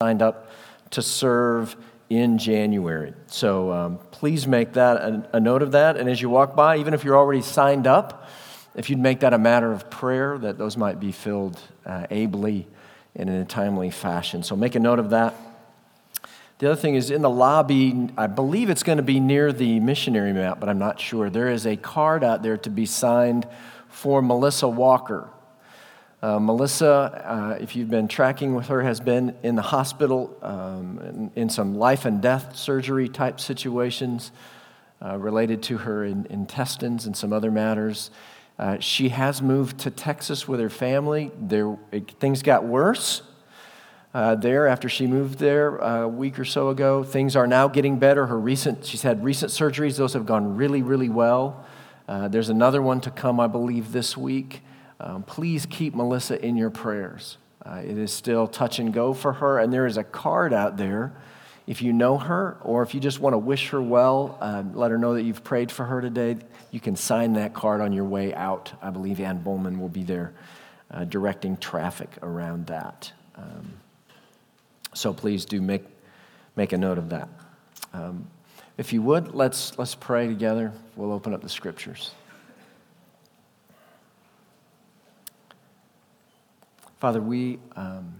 signed up to serve in January. So um, please make that a, a, note of that. And as you walk by, even if you're already signed up, if you'd make that a matter of prayer, that those might be filled uh, ably and in a timely fashion. So make a note of that. The other thing is in the lobby, I believe it's going to be near the missionary map, but I'm not sure. There is a card out there to be signed for Melissa Walker. Uh, Melissa, uh, if you've been tracking with her, has been in the hospital um, in, in, some life and death surgery type situations uh, related to her in, intestines and some other matters. Uh, she has moved to Texas with her family. There, it, things got worse uh, there after she moved there uh, a week or so ago. Things are now getting better. Her recent, she's had recent surgeries; those have gone really, really well. there's another one to come, I believe, this week um, please keep Melissa in your prayers. Uh, it is still touch and go for her, and there is a card out there. If you know her, or if you just want to wish her well, uh, let her know that you've prayed for her today. You can sign that card on your way out. I believe Ann Bowman will be there uh, directing traffic around that. Um, so please do make, make a note of that. Um, if you would, let's, let's pray together. We'll open up the scriptures. Father, we, um,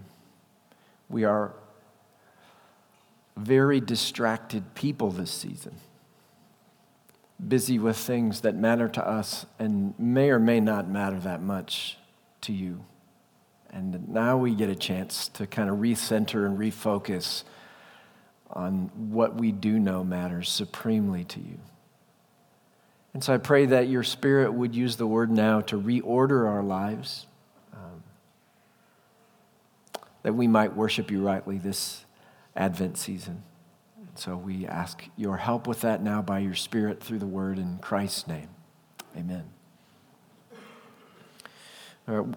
we are very distracted people this season, busy with things that matter to us and may or may not matter that much to you. And now we get a chance to kind of recenter and refocus on what we do know matters supremely to you. And so I pray that your Spirit would use the word now to reorder our lives that we might worship you rightly this Advent season. So we ask your help with that now by your Spirit through the word in Christ's name. Amen.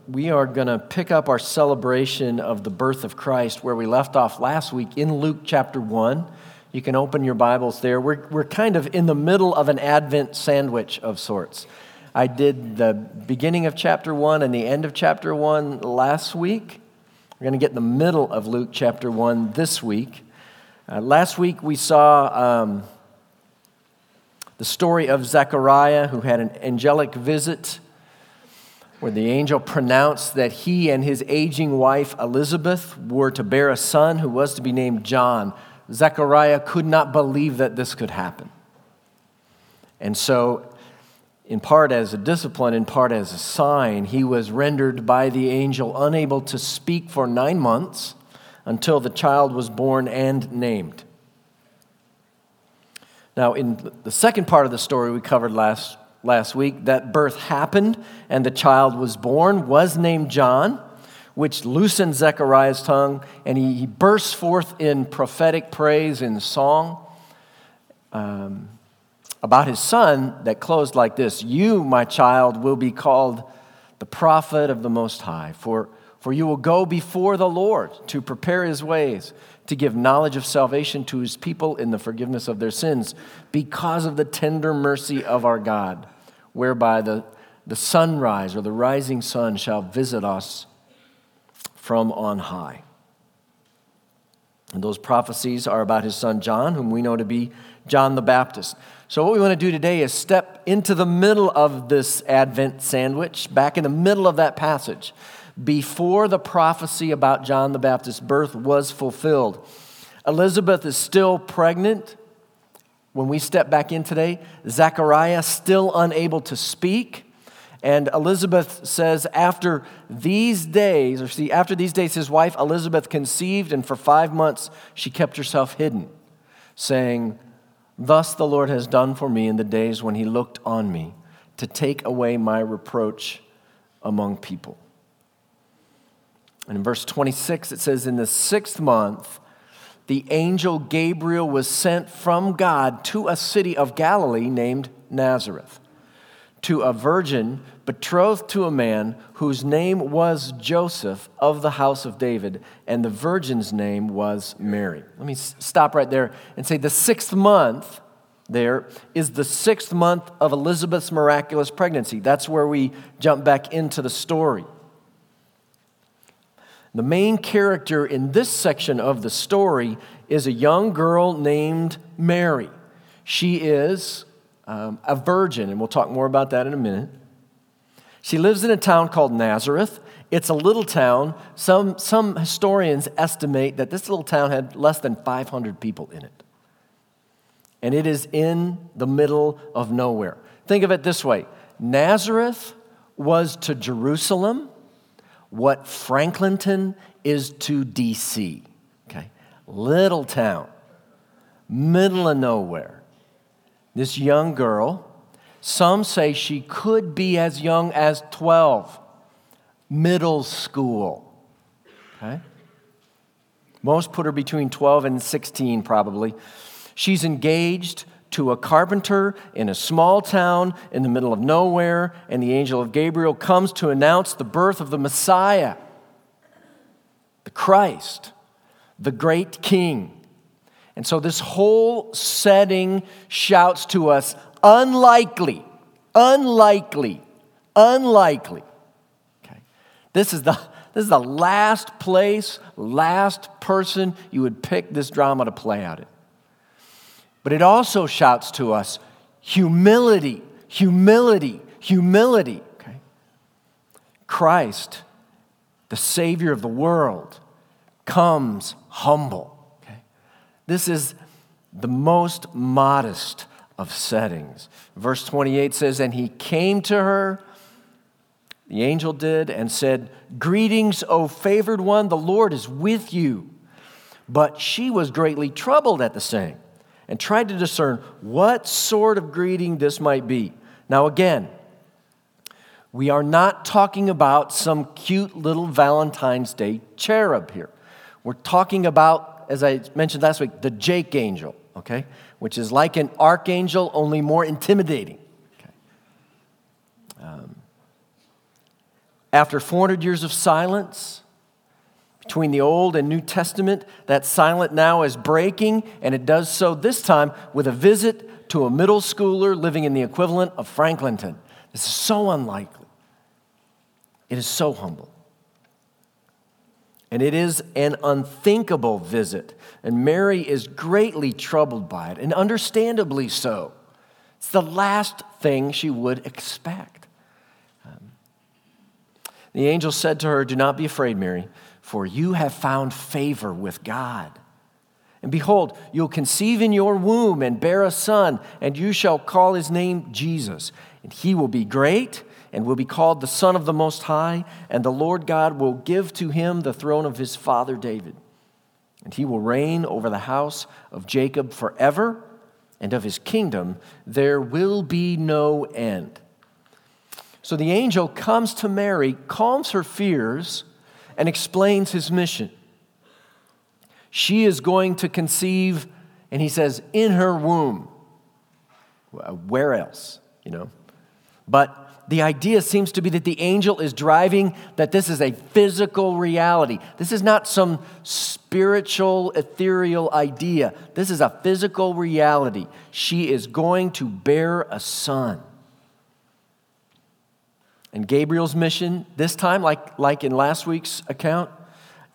we are going to pick up our celebration of the birth of Christ where we left off last week in Luke chapter 1. You can open your Bibles there. We're, we're kind of in the middle of an Advent sandwich of sorts. I did the beginning of chapter 1 and the end of chapter 1 last week. We're going to get in the middle of Luke chapter 1 this week. Uh, last week we saw um, the story of Zechariah who had an angelic visit where the angel pronounced that he and his aging wife Elizabeth were to bear a son who was to be named John. Zechariah could not believe that this could happen. And so in part as a discipline, in part as a sign, he was rendered by the angel unable to speak for nine months until the child was born and named. Now, in the second part of the story we covered last, last week, that birth happened and the child was born, was named John, which loosened Zechariah's tongue, and he, he burst forth in prophetic praise in song. Um, about his son that closed like this You, my child, will be called the prophet of the Most High, for, for you will go before the Lord to prepare his ways, to give knowledge of salvation to his people in the forgiveness of their sins, because of the tender mercy of our God, whereby the, the sunrise or the rising sun shall visit us from on high. And those prophecies are about his son John, whom we know to be John the Baptist. So, what we want to do today is step into the middle of this Advent sandwich, back in the middle of that passage, before the prophecy about John the Baptist's birth was fulfilled. Elizabeth is still pregnant when we step back in today. Zechariah still unable to speak. And Elizabeth says, after these days, or see, after these days, his wife Elizabeth conceived, and for five months she kept herself hidden, saying, Thus the Lord has done for me in the days when he looked on me to take away my reproach among people. And in verse 26, it says, In the sixth month, the angel Gabriel was sent from God to a city of Galilee named Nazareth to a virgin betrothed to a man whose name was Joseph of the house of David, and the virgin's name was Mary. Let me stop right there and say the sixth month there is the sixth month of Elizabeth's miraculous pregnancy. That's where we jump back into the story. The main character in this section of the story is a young girl named Mary. She is um, a virgin, and we'll talk more about that in a minute. She lives in a town called Nazareth. It's a little town. Some, some historians estimate that this little town had less than 500 people in it. And it is in the middle of nowhere. Think of it this way Nazareth was to Jerusalem what Franklinton is to DC. Okay? Little town, middle of nowhere. This young girl, some say she could be as young as 12, middle school. Okay? Most put her between 12 and 16, probably. She's engaged to a carpenter in a small town in the middle of nowhere, and the angel of Gabriel comes to announce the birth of the Messiah, the Christ, the great King. And so this whole setting shouts to us unlikely, unlikely, unlikely. Okay. This is the this is the last place, last person you would pick this drama to play out in. But it also shouts to us humility, humility, humility. Okay? Christ, the Savior of the world, comes humble. Okay? This is the most modest of settings. Verse 28 says, And he came to her, the angel did, and said, Greetings, O favored one, the Lord is with you. But she was greatly troubled at the saying and tried to discern what sort of greeting this might be. Now, again, we are not talking about some cute little Valentine's Day cherub here. We're talking about, as I mentioned last week, the Jake angel, okay? Which is like an archangel, only more intimidating. Okay? Um, after 400 years of silence, between the Old and New Testament. That silent now is breaking, and it does so this time with a visit to a middle schooler living in the equivalent of Franklinton. This is so unlikely. It is so humble. And it is an unthinkable visit. And Mary is greatly troubled by it, and understandably so. It's the last thing she would expect. Um, the angel said to her, Do not be afraid, Mary for you have found favor with God. And behold, you'll conceive in your womb and bear a son, and you shall call his name Jesus. And he will be great and will be called the Son of the Most High, and the Lord God will give to him the throne of his father David. And he will reign over the house of Jacob forever, and of his kingdom there will be no end. So the angel comes to Mary, calms her fears and explains his mission. She is going to conceive, and he says, in her womb. Where else, you know? But the idea seems to be that the angel is driving that this is a physical reality. This is not some spiritual, ethereal idea. This is a physical reality. She is going to bear a son. And Gabriel's mission, this time, like, like in last week's account,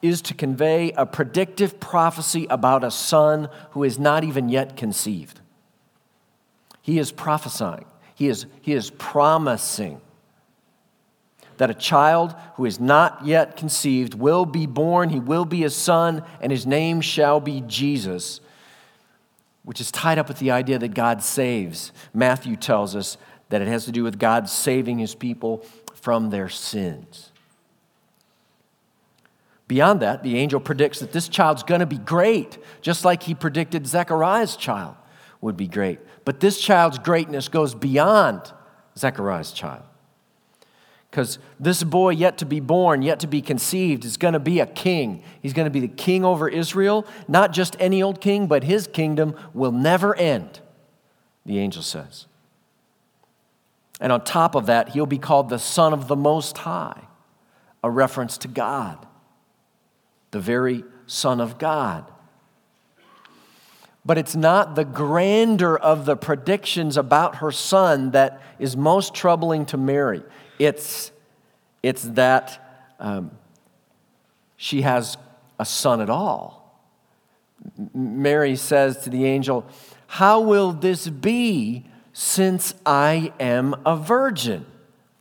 is to convey a predictive prophecy about a son who is not even yet conceived. He is prophesying, he is, he is promising that a child who is not yet conceived will be born, he will be a son, and his name shall be Jesus, which is tied up with the idea that God saves. Matthew tells us that it has to do with God saving his people from their sins. Beyond that, the angel predicts that this child's going to be great, just like he predicted Zechariah's child would be great. But this child's greatness goes beyond Zechariah's child. Because this boy, yet to be born, yet to be conceived, is going to be a king. He's going to be the king over Israel, not just any old king, but his kingdom will never end, the angel says. And on top of that, he'll be called the Son of the Most High, a reference to God, the very Son of God. But it's not the grandeur of the predictions about her son that is most troubling to Mary. It's, it's that um, she has a son at all. Mary says to the angel, How will this be since I am a virgin?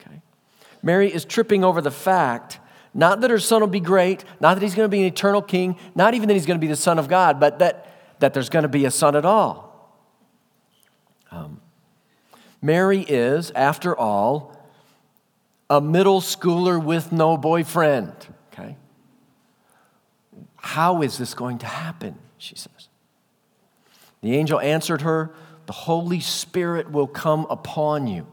Okay. Mary is tripping over the fact not that her son will be great, not that he's going to be an eternal king, not even that he's going to be the son of God, but that, that there's going to be a son at all. Um, Mary is, after all, a middle schooler with no boyfriend. Okay? How is this going to happen? She says. The angel answered her, The Holy Spirit will come upon you,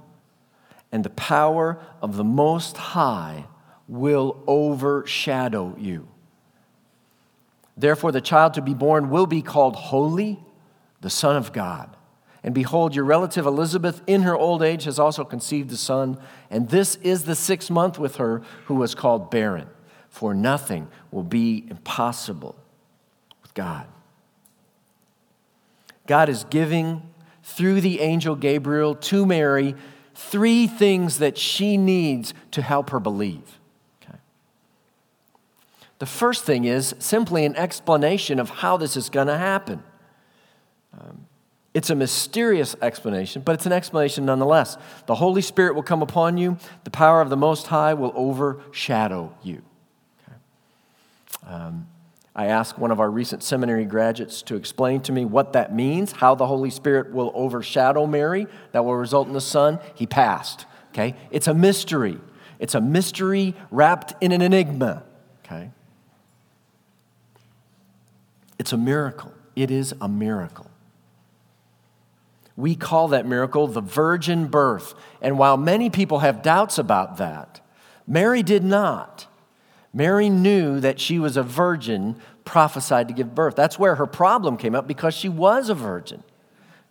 and the power of the Most High will overshadow you. Therefore, the child to be born will be called Holy, the Son of God. And behold, your relative Elizabeth, in her old age, has also conceived a son, and this is the sixth month with her who was called barren, for nothing will be impossible with God. God is giving through the angel Gabriel to Mary three things that she needs to help her believe. The first thing is simply an explanation of how this is going to happen. Um, it's a mysterious explanation, but it's an explanation nonetheless. The Holy Spirit will come upon you, the power of the Most High will overshadow you. Okay. Um, I asked one of our recent seminary graduates to explain to me what that means, how the Holy Spirit will overshadow Mary, that will result in the Son. He passed. Okay? It's a mystery. It's a mystery wrapped in an enigma. Okay? It's a miracle. It is a miracle. We call that miracle the virgin birth. And while many people have doubts about that, Mary did not. Mary knew that she was a virgin prophesied to give birth. That's where her problem came up because she was a virgin.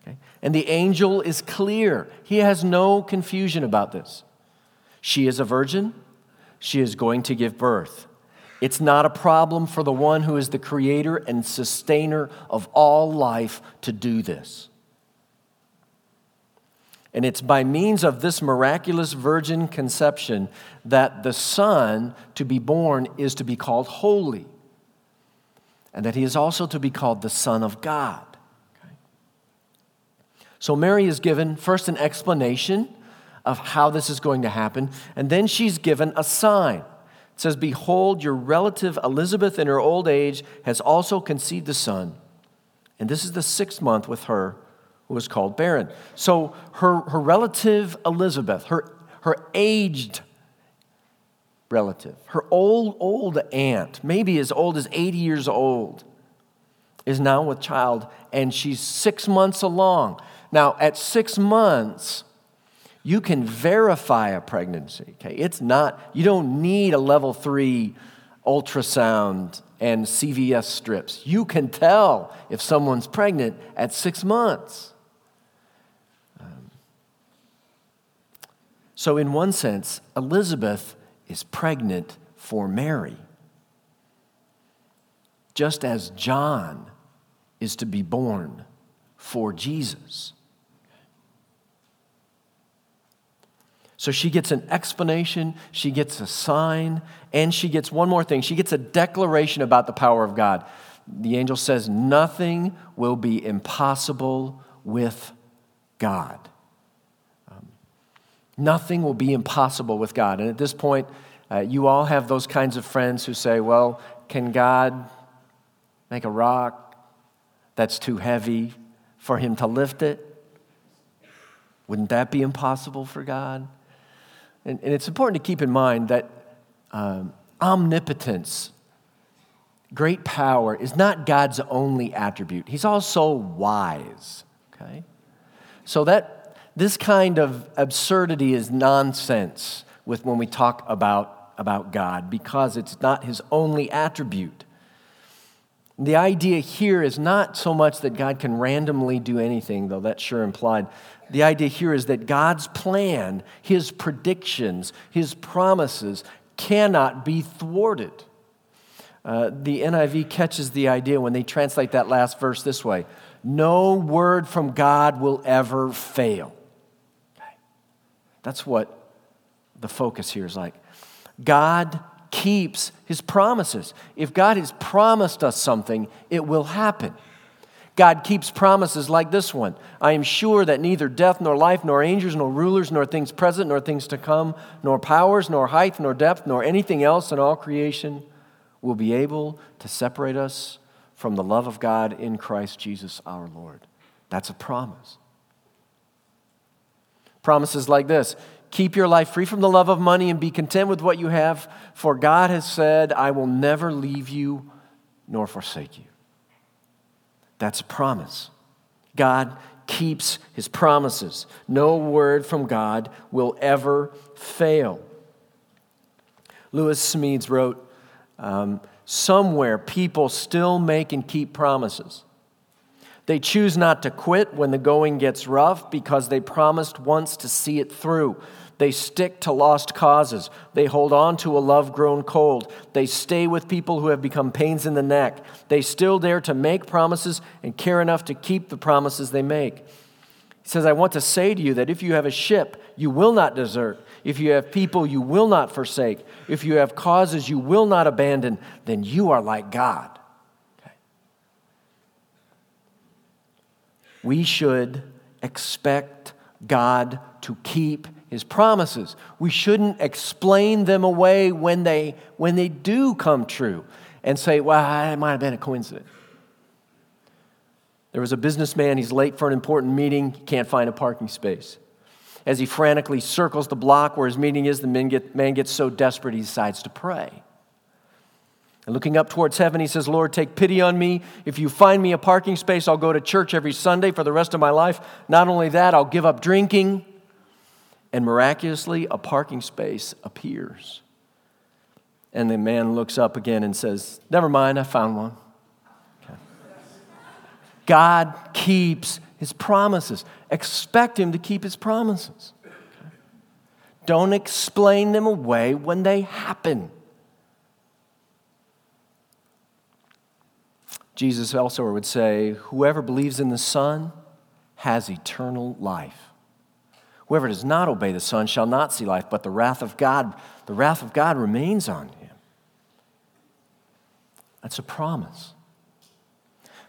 Okay? And the angel is clear, he has no confusion about this. She is a virgin, she is going to give birth. It's not a problem for the one who is the creator and sustainer of all life to do this. And it's by means of this miraculous virgin conception that the Son to be born is to be called holy, and that he is also to be called the Son of God. So Mary is given first an explanation of how this is going to happen, and then she's given a sign. It says, Behold, your relative Elizabeth in her old age has also conceived a son, and this is the sixth month with her who was called barren. So her, her relative Elizabeth, her, her aged relative, her old, old aunt, maybe as old as 80 years old, is now with child, and she's six months along. Now, at six months, you can verify a pregnancy. Okay, it's not. You don't need a level three ultrasound and CVS strips. You can tell if someone's pregnant at six months. Um, so, in one sense, Elizabeth is pregnant for Mary, just as John is to be born for Jesus. So she gets an explanation, she gets a sign, and she gets one more thing. She gets a declaration about the power of God. The angel says, Nothing will be impossible with God. Nothing will be impossible with God. And at this point, uh, you all have those kinds of friends who say, Well, can God make a rock that's too heavy for him to lift it? Wouldn't that be impossible for God? And, and it's important to keep in mind that um, omnipotence, great power, is not God's only attribute. He's also wise, okay? So that this kind of absurdity is nonsense with when we talk about, about God because it's not his only attribute. The idea here is not so much that God can randomly do anything, though that's sure implied. The idea here is that God's plan, his predictions, his promises cannot be thwarted. Uh, the NIV catches the idea when they translate that last verse this way No word from God will ever fail. That's what the focus here is like. God keeps his promises. If God has promised us something, it will happen. God keeps promises like this one I am sure that neither death, nor life, nor angels, nor rulers, nor things present, nor things to come, nor powers, nor height, nor depth, nor anything else in all creation will be able to separate us from the love of God in Christ Jesus our Lord. That's a promise. Promises like this Keep your life free from the love of money and be content with what you have, for God has said, I will never leave you nor forsake you. That's a promise. God keeps his promises. No word from God will ever fail. Lewis Smedes wrote, um, Somewhere people still make and keep promises. They choose not to quit when the going gets rough because they promised once to see it through. They stick to lost causes. They hold on to a love grown cold. They stay with people who have become pains in the neck. They still dare to make promises and care enough to keep the promises they make. He says, I want to say to you that if you have a ship, you will not desert. If you have people, you will not forsake. If you have causes, you will not abandon. Then you are like God. Okay. We should expect God to keep his promises. We shouldn't explain them away when they, when they do come true and say, well, it might have been a coincidence. There was a businessman, he's late for an important meeting, he can't find a parking space. As he frantically circles the block where his meeting is, the man, get, man gets so desperate he decides to pray. And looking up towards heaven, he says, Lord, take pity on me. If you find me a parking space, I'll go to church every Sunday for the rest of my life. Not only that, I'll give up drinking and miraculously a parking space appears. And the man looks up again and says, Never mind, I found one. Okay. God keeps his promises. Expect him to keep his promises. Okay. Don't explain them away when they happen. Jesus also would say, Whoever believes in the Son has eternal life. Whoever does not obey the Son shall not see life, but the wrath of God, the wrath of God remains on him. That's a promise.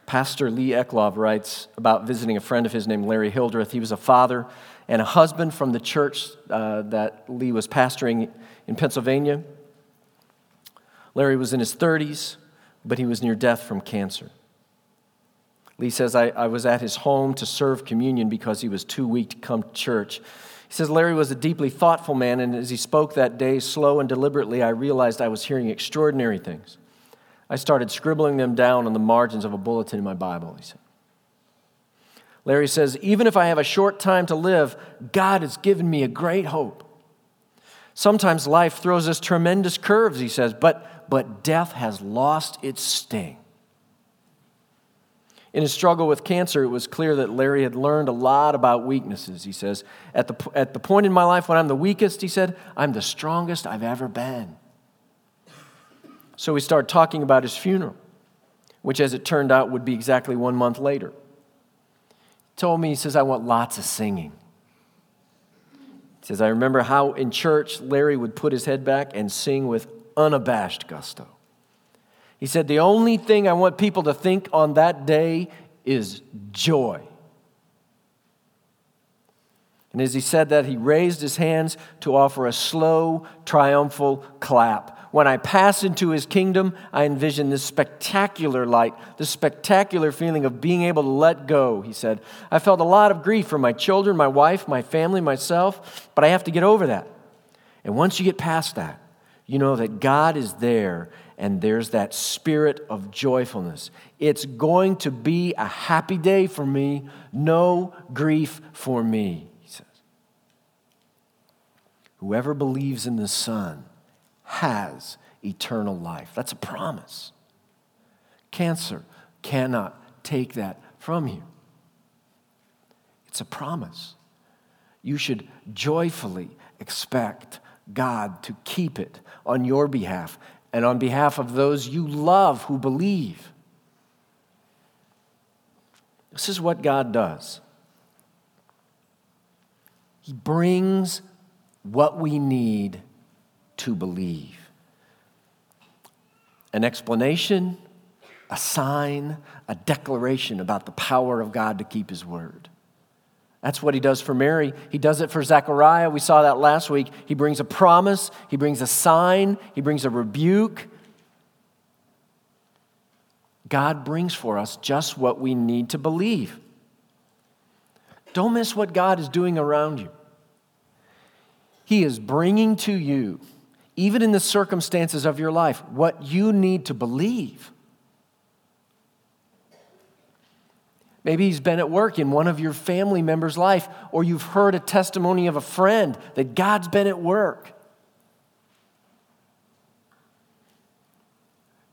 Pastor Lee Eclov writes about visiting a friend of his named Larry Hildreth. He was a father and a husband from the church uh, that Lee was pastoring in Pennsylvania. Larry was in his 30s, but he was near death from cancer. Lee says, I, I was at his home to serve communion because he was too weak to come to church. He says, Larry was a deeply thoughtful man, and as he spoke that day, slow and deliberately, I realized I was hearing extraordinary things. I started scribbling them down on the margins of a bulletin in my Bible, he said. Larry says, Even if I have a short time to live, God has given me a great hope. Sometimes life throws us tremendous curves, he says, but, but death has lost its sting. In his struggle with cancer, it was clear that Larry had learned a lot about weaknesses. He says, at the, at the point in my life when I'm the weakest, he said, I'm the strongest I've ever been. So we started talking about his funeral, which, as it turned out, would be exactly one month later. He told me, he says, I want lots of singing. He says, I remember how in church Larry would put his head back and sing with unabashed gusto. He said, The only thing I want people to think on that day is joy. And as he said that, he raised his hands to offer a slow, triumphal clap. When I pass into his kingdom, I envision this spectacular light, this spectacular feeling of being able to let go, he said. I felt a lot of grief for my children, my wife, my family, myself, but I have to get over that. And once you get past that, you know that God is there and there's that spirit of joyfulness. It's going to be a happy day for me, no grief for me, he says. Whoever believes in the Son has eternal life. That's a promise. Cancer cannot take that from you. It's a promise. You should joyfully expect God to keep it on your behalf and on behalf of those you love who believe. This is what God does. He brings what we need to believe. an explanation, a sign, a declaration about the power of God to keep his word. That's what he does for Mary. He does it for Zechariah. We saw that last week. He brings a promise, he brings a sign, he brings a rebuke. God brings for us just what we need to believe. Don't miss what God is doing around you. He is bringing to you, even in the circumstances of your life, what you need to believe. Maybe he's been at work in one of your family members' life, or you've heard a testimony of a friend that God's been at work.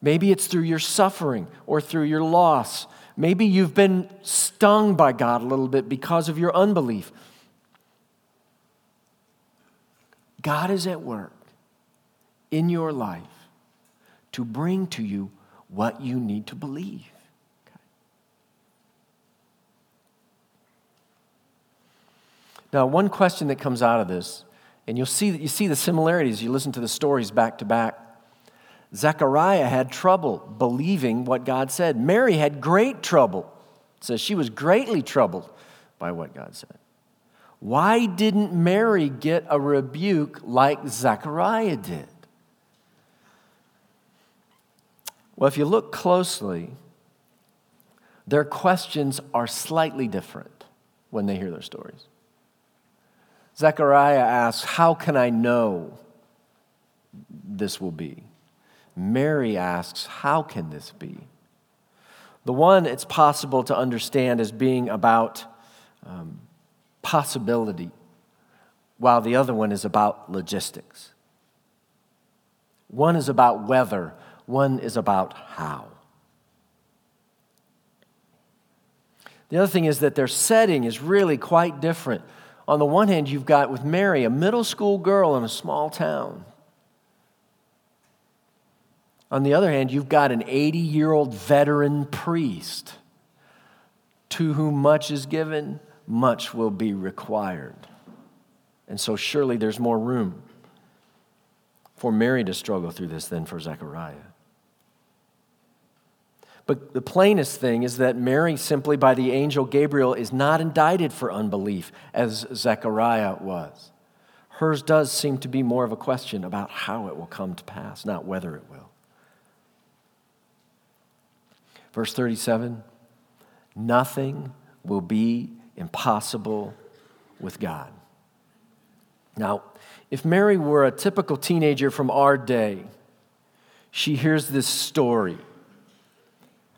Maybe it's through your suffering or through your loss. Maybe you've been stung by God a little bit because of your unbelief. God is at work in your life to bring to you what you need to believe. Now, one question that comes out of this, and you'll see that you see the similarities, you listen to the stories back to back. Zechariah had trouble believing what God said. Mary had great trouble. It says she was greatly troubled by what God said. Why didn't Mary get a rebuke like Zechariah did? Well, if you look closely, their questions are slightly different when they hear their stories. Zechariah asks, How can I know this will be? Mary asks, How can this be? The one it's possible to understand as being about um, possibility, while the other one is about logistics. One is about whether, one is about how. The other thing is that their setting is really quite different on the one hand, you've got with Mary, a middle school girl in a small town. On the other hand, you've got an 80 year old veteran priest to whom much is given, much will be required. And so, surely there's more room for Mary to struggle through this than for Zechariah. But the plainest thing is that Mary, simply by the angel Gabriel, is not indicted for unbelief as Zechariah was. Hers does seem to be more of a question about how it will come to pass, not whether it will. Verse 37 Nothing will be impossible with God. Now, if Mary were a typical teenager from our day, she hears this story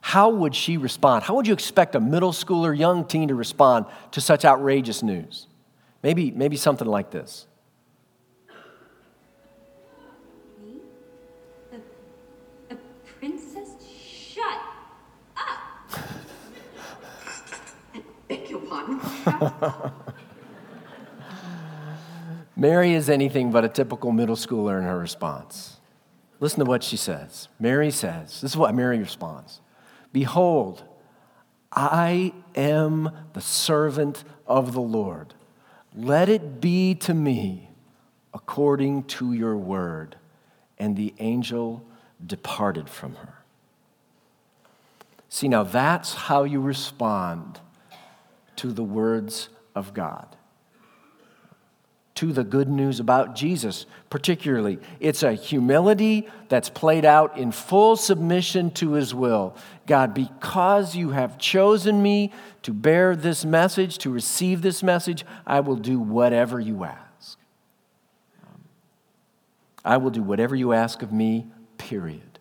how would she respond? How would you expect a middle schooler, young teen to respond to such outrageous news? Maybe, maybe something like this. Me? The, the princess? Shut up! I beg your pardon. Mary is anything but a typical middle schooler in her response. Listen to what she says. Mary says, This is what Mary responds Behold, I am the servant of the Lord. Let it be to me according to your word. And the angel departed from her. See, now that's how you respond to the words of God to the good news about Jesus, particularly. It's a humility that's played out in full submission to his will. God, because you have chosen me to bear this message, to receive this message, I will do whatever you ask. I will do whatever you ask of me, period.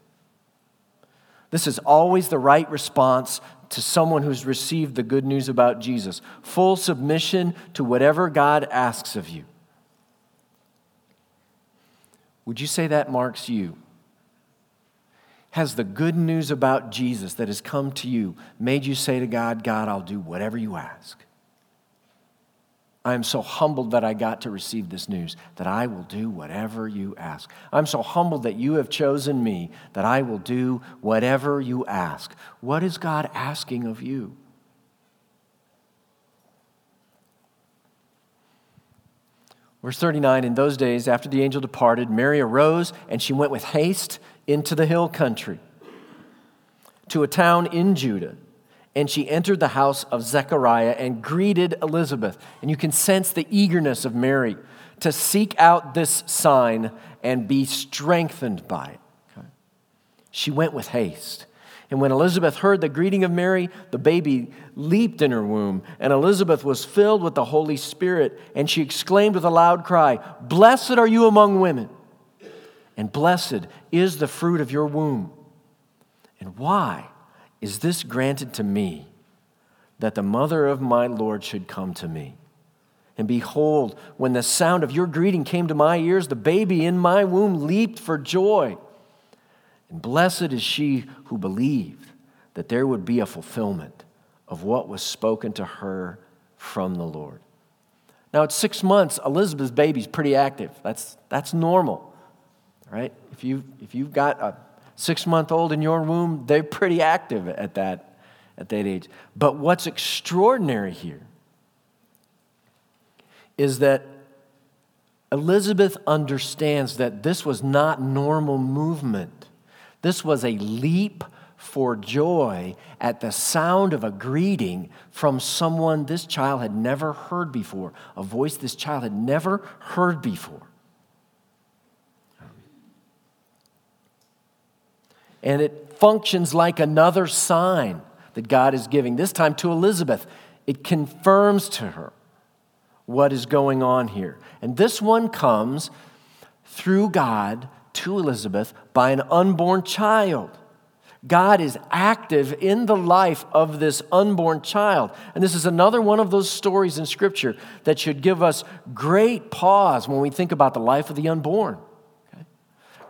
This is always the right response to someone who's received the good news about Jesus. Full submission to whatever God asks of you. Would you say that marks you? Has the good news about Jesus that has come to you made you say to God, God, I'll do whatever you ask? I am so humbled that I got to receive this news that I will do whatever you ask. I'm so humbled that you have chosen me that I will do whatever you ask. What is God asking of you? Verse 39 In those days, after the angel departed, Mary arose and she went with haste into the hill country to a town in Judah. And she entered the house of Zechariah and greeted Elizabeth. And you can sense the eagerness of Mary to seek out this sign and be strengthened by it. She went with haste. And when Elizabeth heard the greeting of Mary, the baby leaped in her womb, and Elizabeth was filled with the Holy Spirit, and she exclaimed with a loud cry, Blessed are you among women, and blessed is the fruit of your womb. And why is this granted to me, that the mother of my Lord should come to me? And behold, when the sound of your greeting came to my ears, the baby in my womb leaped for joy. And blessed is she who believed that there would be a fulfillment of what was spoken to her from the Lord. Now, at six months, Elizabeth's baby's pretty active. That's, that's normal, right? If, you, if you've got a six month old in your womb, they're pretty active at that, at that age. But what's extraordinary here is that Elizabeth understands that this was not normal movement. This was a leap for joy at the sound of a greeting from someone this child had never heard before, a voice this child had never heard before. And it functions like another sign that God is giving, this time to Elizabeth. It confirms to her what is going on here. And this one comes through God to Elizabeth by an unborn child. God is active in the life of this unborn child. And this is another one of those stories in Scripture that should give us great pause when we think about the life of the unborn. Okay?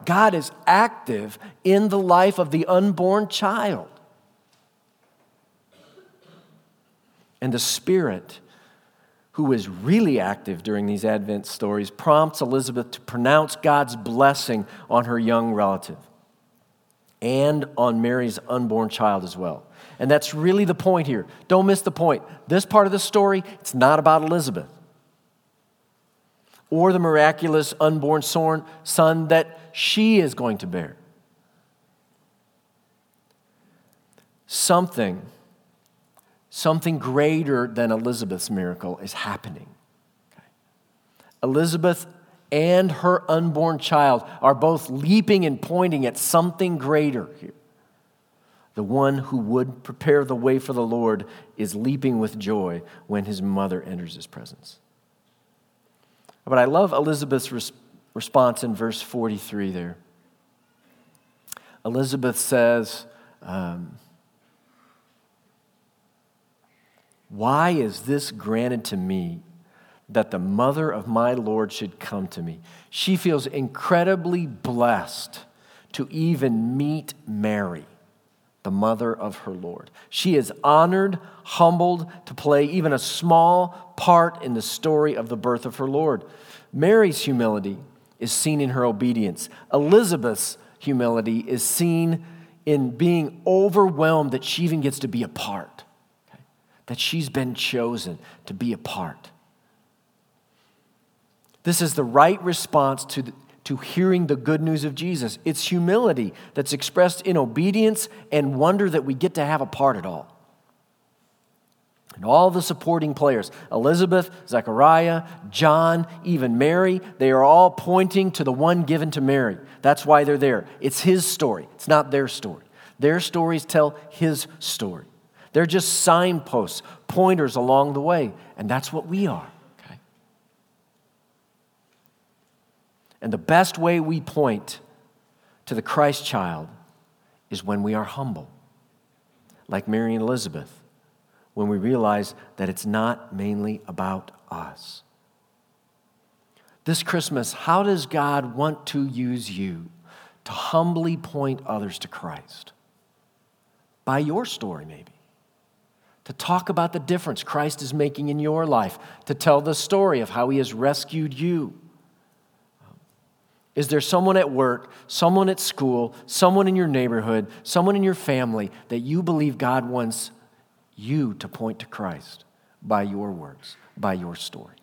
God is active in the life of the unborn child. And the Spirit who is really active during these Advent stories, prompts Elizabeth to pronounce God's blessing on her young relative and on Mary's unborn child as well. And that's really the point here. Don't miss the point. This part of the story, it's not about Elizabeth or the miraculous unborn son that she is going to bear. Something something greater than Elizabeth's miracle is happening. Elizabeth and her unborn child are both leaping and pointing at something greater here. The one who would prepare the way for the Lord is leaping with joy when his mother enters his presence. But I love Elizabeth's res- response in verse 43 there. Elizabeth says, um, Why is this granted to me that the mother of my Lord should come to me? She feels incredibly blessed to even meet Mary, the mother of her Lord. She is honored, humbled to play even a small part in the story of the birth of her Lord. Mary's humility is seen in her obedience. Elizabeth's humility is seen in being overwhelmed that she even gets to be a part that she's been chosen to be a part. This is the right response to, the, to hearing the good news of Jesus. It's humility that's expressed in obedience and wonder that we get to have a part at all. And all the supporting players, Elizabeth, Zechariah, John, even Mary, they are all pointing to the one given to Mary. That's why they're there. It's his story, it's not their story. Their stories tell his story. They're just signposts, pointers along the way. And that's what we are. Okay? And the best way we point to the Christ child is when we are humble, like Mary and Elizabeth, when we realize that it's not mainly about us. This Christmas, how does God want to use you to humbly point others to Christ? By your story, maybe to talk about the difference Christ is making in your life, to tell the story of how he has rescued you. Is there someone at work, someone at school, someone in your neighborhood, someone in your family that you believe God wants you to point to Christ by your words, by your story?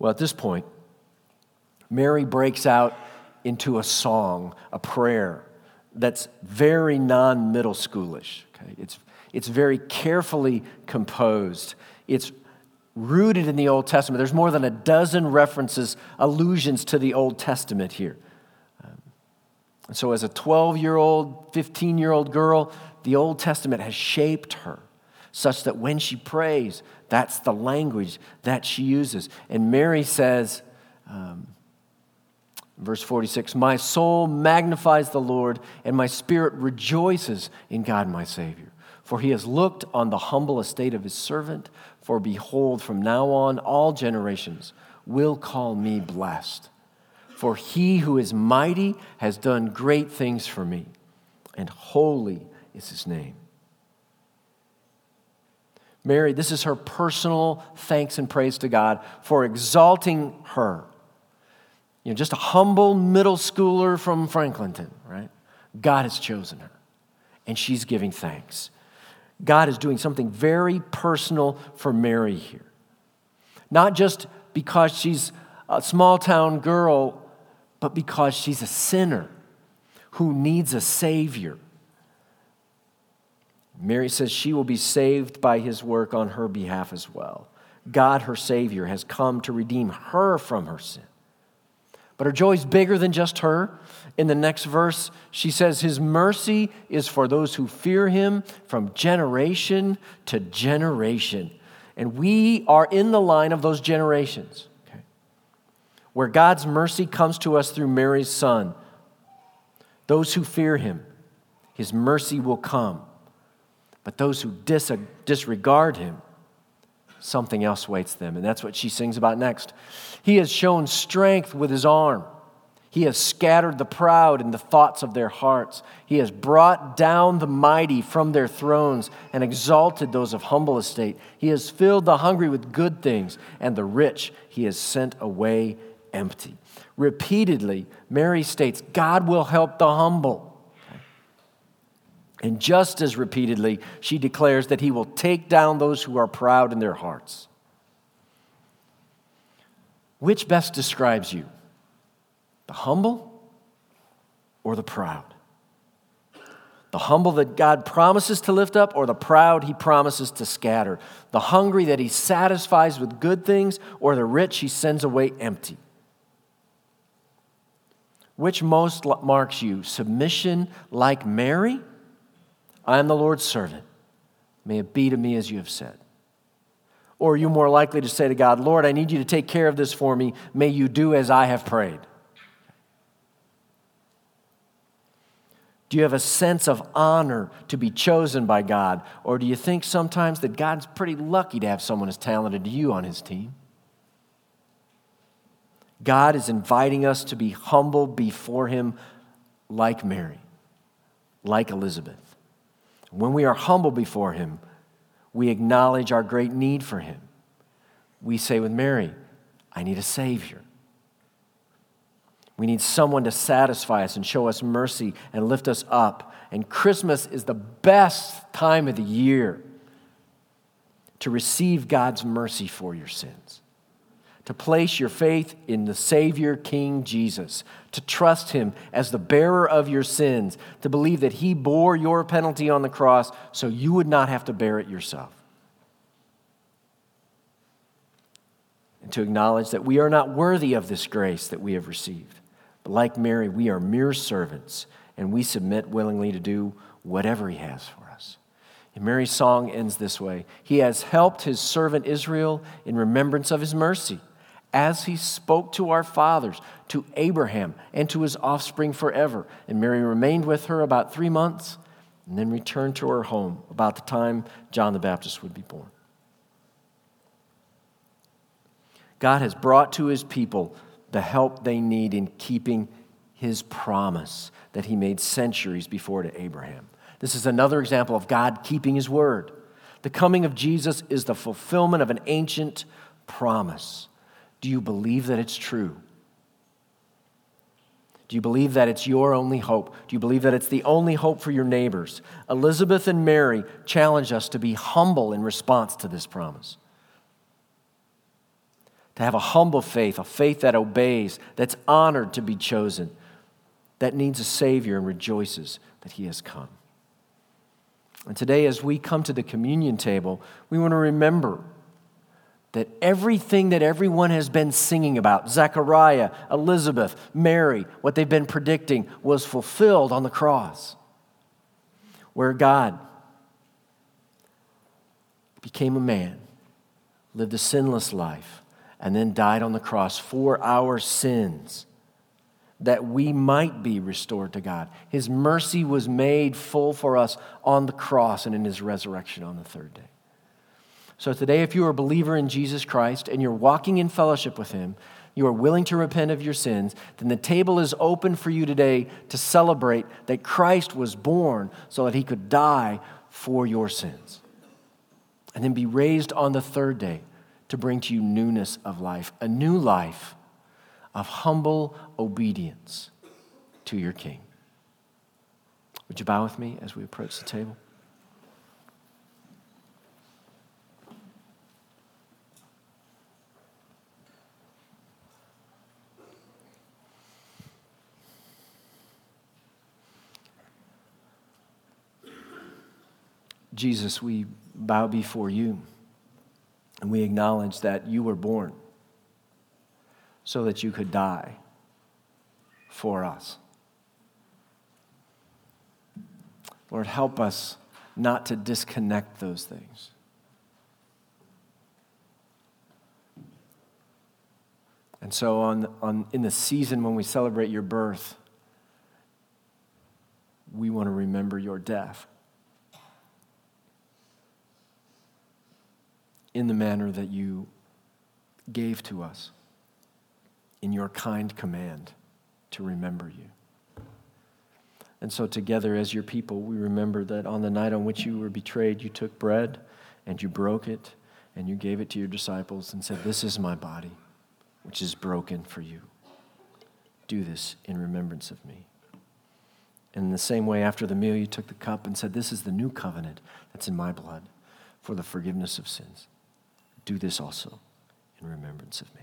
Well, at this point, Mary breaks out into a song, a prayer that's very non middle schoolish. Okay? It's, it's very carefully composed. It's rooted in the Old Testament. There's more than a dozen references, allusions to the Old Testament here. Um, so, as a 12 year old, 15 year old girl, the Old Testament has shaped her such that when she prays, that's the language that she uses. And Mary says, verse 46 My soul magnifies the Lord, and my spirit rejoices in God my Savior. For he has looked on the humble estate of his servant. For behold, from now on, all generations will call me blessed. For he who is mighty has done great things for me, and holy is his name. Mary, this is her personal thanks and praise to God for exalting her. You know, just a humble middle schooler from Franklinton, right? God has chosen her, and she's giving thanks. God is doing something very personal for Mary here. Not just because she's a small town girl, but because she's a sinner who needs a Savior. Mary says she will be saved by his work on her behalf as well. God, her Savior, has come to redeem her from her sin. But her joy is bigger than just her. In the next verse, she says, His mercy is for those who fear Him from generation to generation. And we are in the line of those generations, okay? where God's mercy comes to us through Mary's son. Those who fear Him, His mercy will come. But those who dis- disregard Him, something else waits them. And that's what she sings about next. He has shown strength with his arm. He has scattered the proud in the thoughts of their hearts. He has brought down the mighty from their thrones and exalted those of humble estate. He has filled the hungry with good things, and the rich he has sent away empty. Repeatedly, Mary states, God will help the humble. And just as repeatedly, she declares that he will take down those who are proud in their hearts. Which best describes you? The humble or the proud? The humble that God promises to lift up, or the proud he promises to scatter? The hungry that he satisfies with good things, or the rich he sends away empty? Which most marks you? Submission like Mary? I am the Lord's servant. May it be to me as you have said. Or are you more likely to say to God, Lord, I need you to take care of this for me. May you do as I have prayed? Do you have a sense of honor to be chosen by God? Or do you think sometimes that God's pretty lucky to have someone as talented as you on his team? God is inviting us to be humble before him like Mary, like Elizabeth. When we are humble before Him, we acknowledge our great need for Him. We say with Mary, I need a Savior. We need someone to satisfy us and show us mercy and lift us up. And Christmas is the best time of the year to receive God's mercy for your sins to place your faith in the Savior, King Jesus, to trust Him as the bearer of your sins, to believe that He bore your penalty on the cross so you would not have to bear it yourself. And to acknowledge that we are not worthy of this grace that we have received. But like Mary, we are mere servants, and we submit willingly to do whatever He has for us. And Mary's song ends this way He has helped His servant Israel in remembrance of His mercy as he spoke to our fathers, to Abraham, and to his offspring forever. And Mary remained with her about three months and then returned to her home about the time John the Baptist would be born. God has brought to his people the help they need in keeping his promise that he made centuries before to Abraham. This is another example of God keeping his word. The coming of Jesus is the fulfillment of an ancient promise. Do you believe that it's true? Do you believe that it's your only hope? Do you believe that it's the only hope for your neighbors? Elizabeth and Mary challenge us to be humble in response to this promise. to have a humble faith, a faith that obeys, that's honored to be chosen, that needs a Savior and rejoices that He has come. And today, as we come to the communion table, we want to remember that everything that everyone has been singing about Zechariah, Elizabeth, Mary, what they've been predicting was fulfilled on the cross, where God became a man, lived a sinless life, and then died on the cross for our sins that we might be restored to God. His mercy was made full for us on the cross and in his resurrection on the third day. So today, if you are a believer in Jesus Christ and you're walking in fellowship with him, you are willing to repent of your sins, then the table is open for you today to celebrate that Christ was born so that he could die for your sins and then be raised on the third day to bring to you newness of life, a new life of humble obedience to your King. Would you bow with me as we approach the table? Jesus, we bow before you and we acknowledge that you were born so that you could die for us. Lord, help us not to disconnect those things. And so, on, on, in the season when we celebrate your birth, we want to remember your death in the manner that you gave to us in your kind command to remember you. And so, together as your people, we remember that on the night on which you were betrayed, you took bread and you broke it and you gave it to your disciples and said, This is my body, which is broken for you. Do this in remembrance of me. And in the same way, after the meal, you took the cup and said, This is the new covenant that's in my blood for the forgiveness of sins. Do this also in remembrance of me.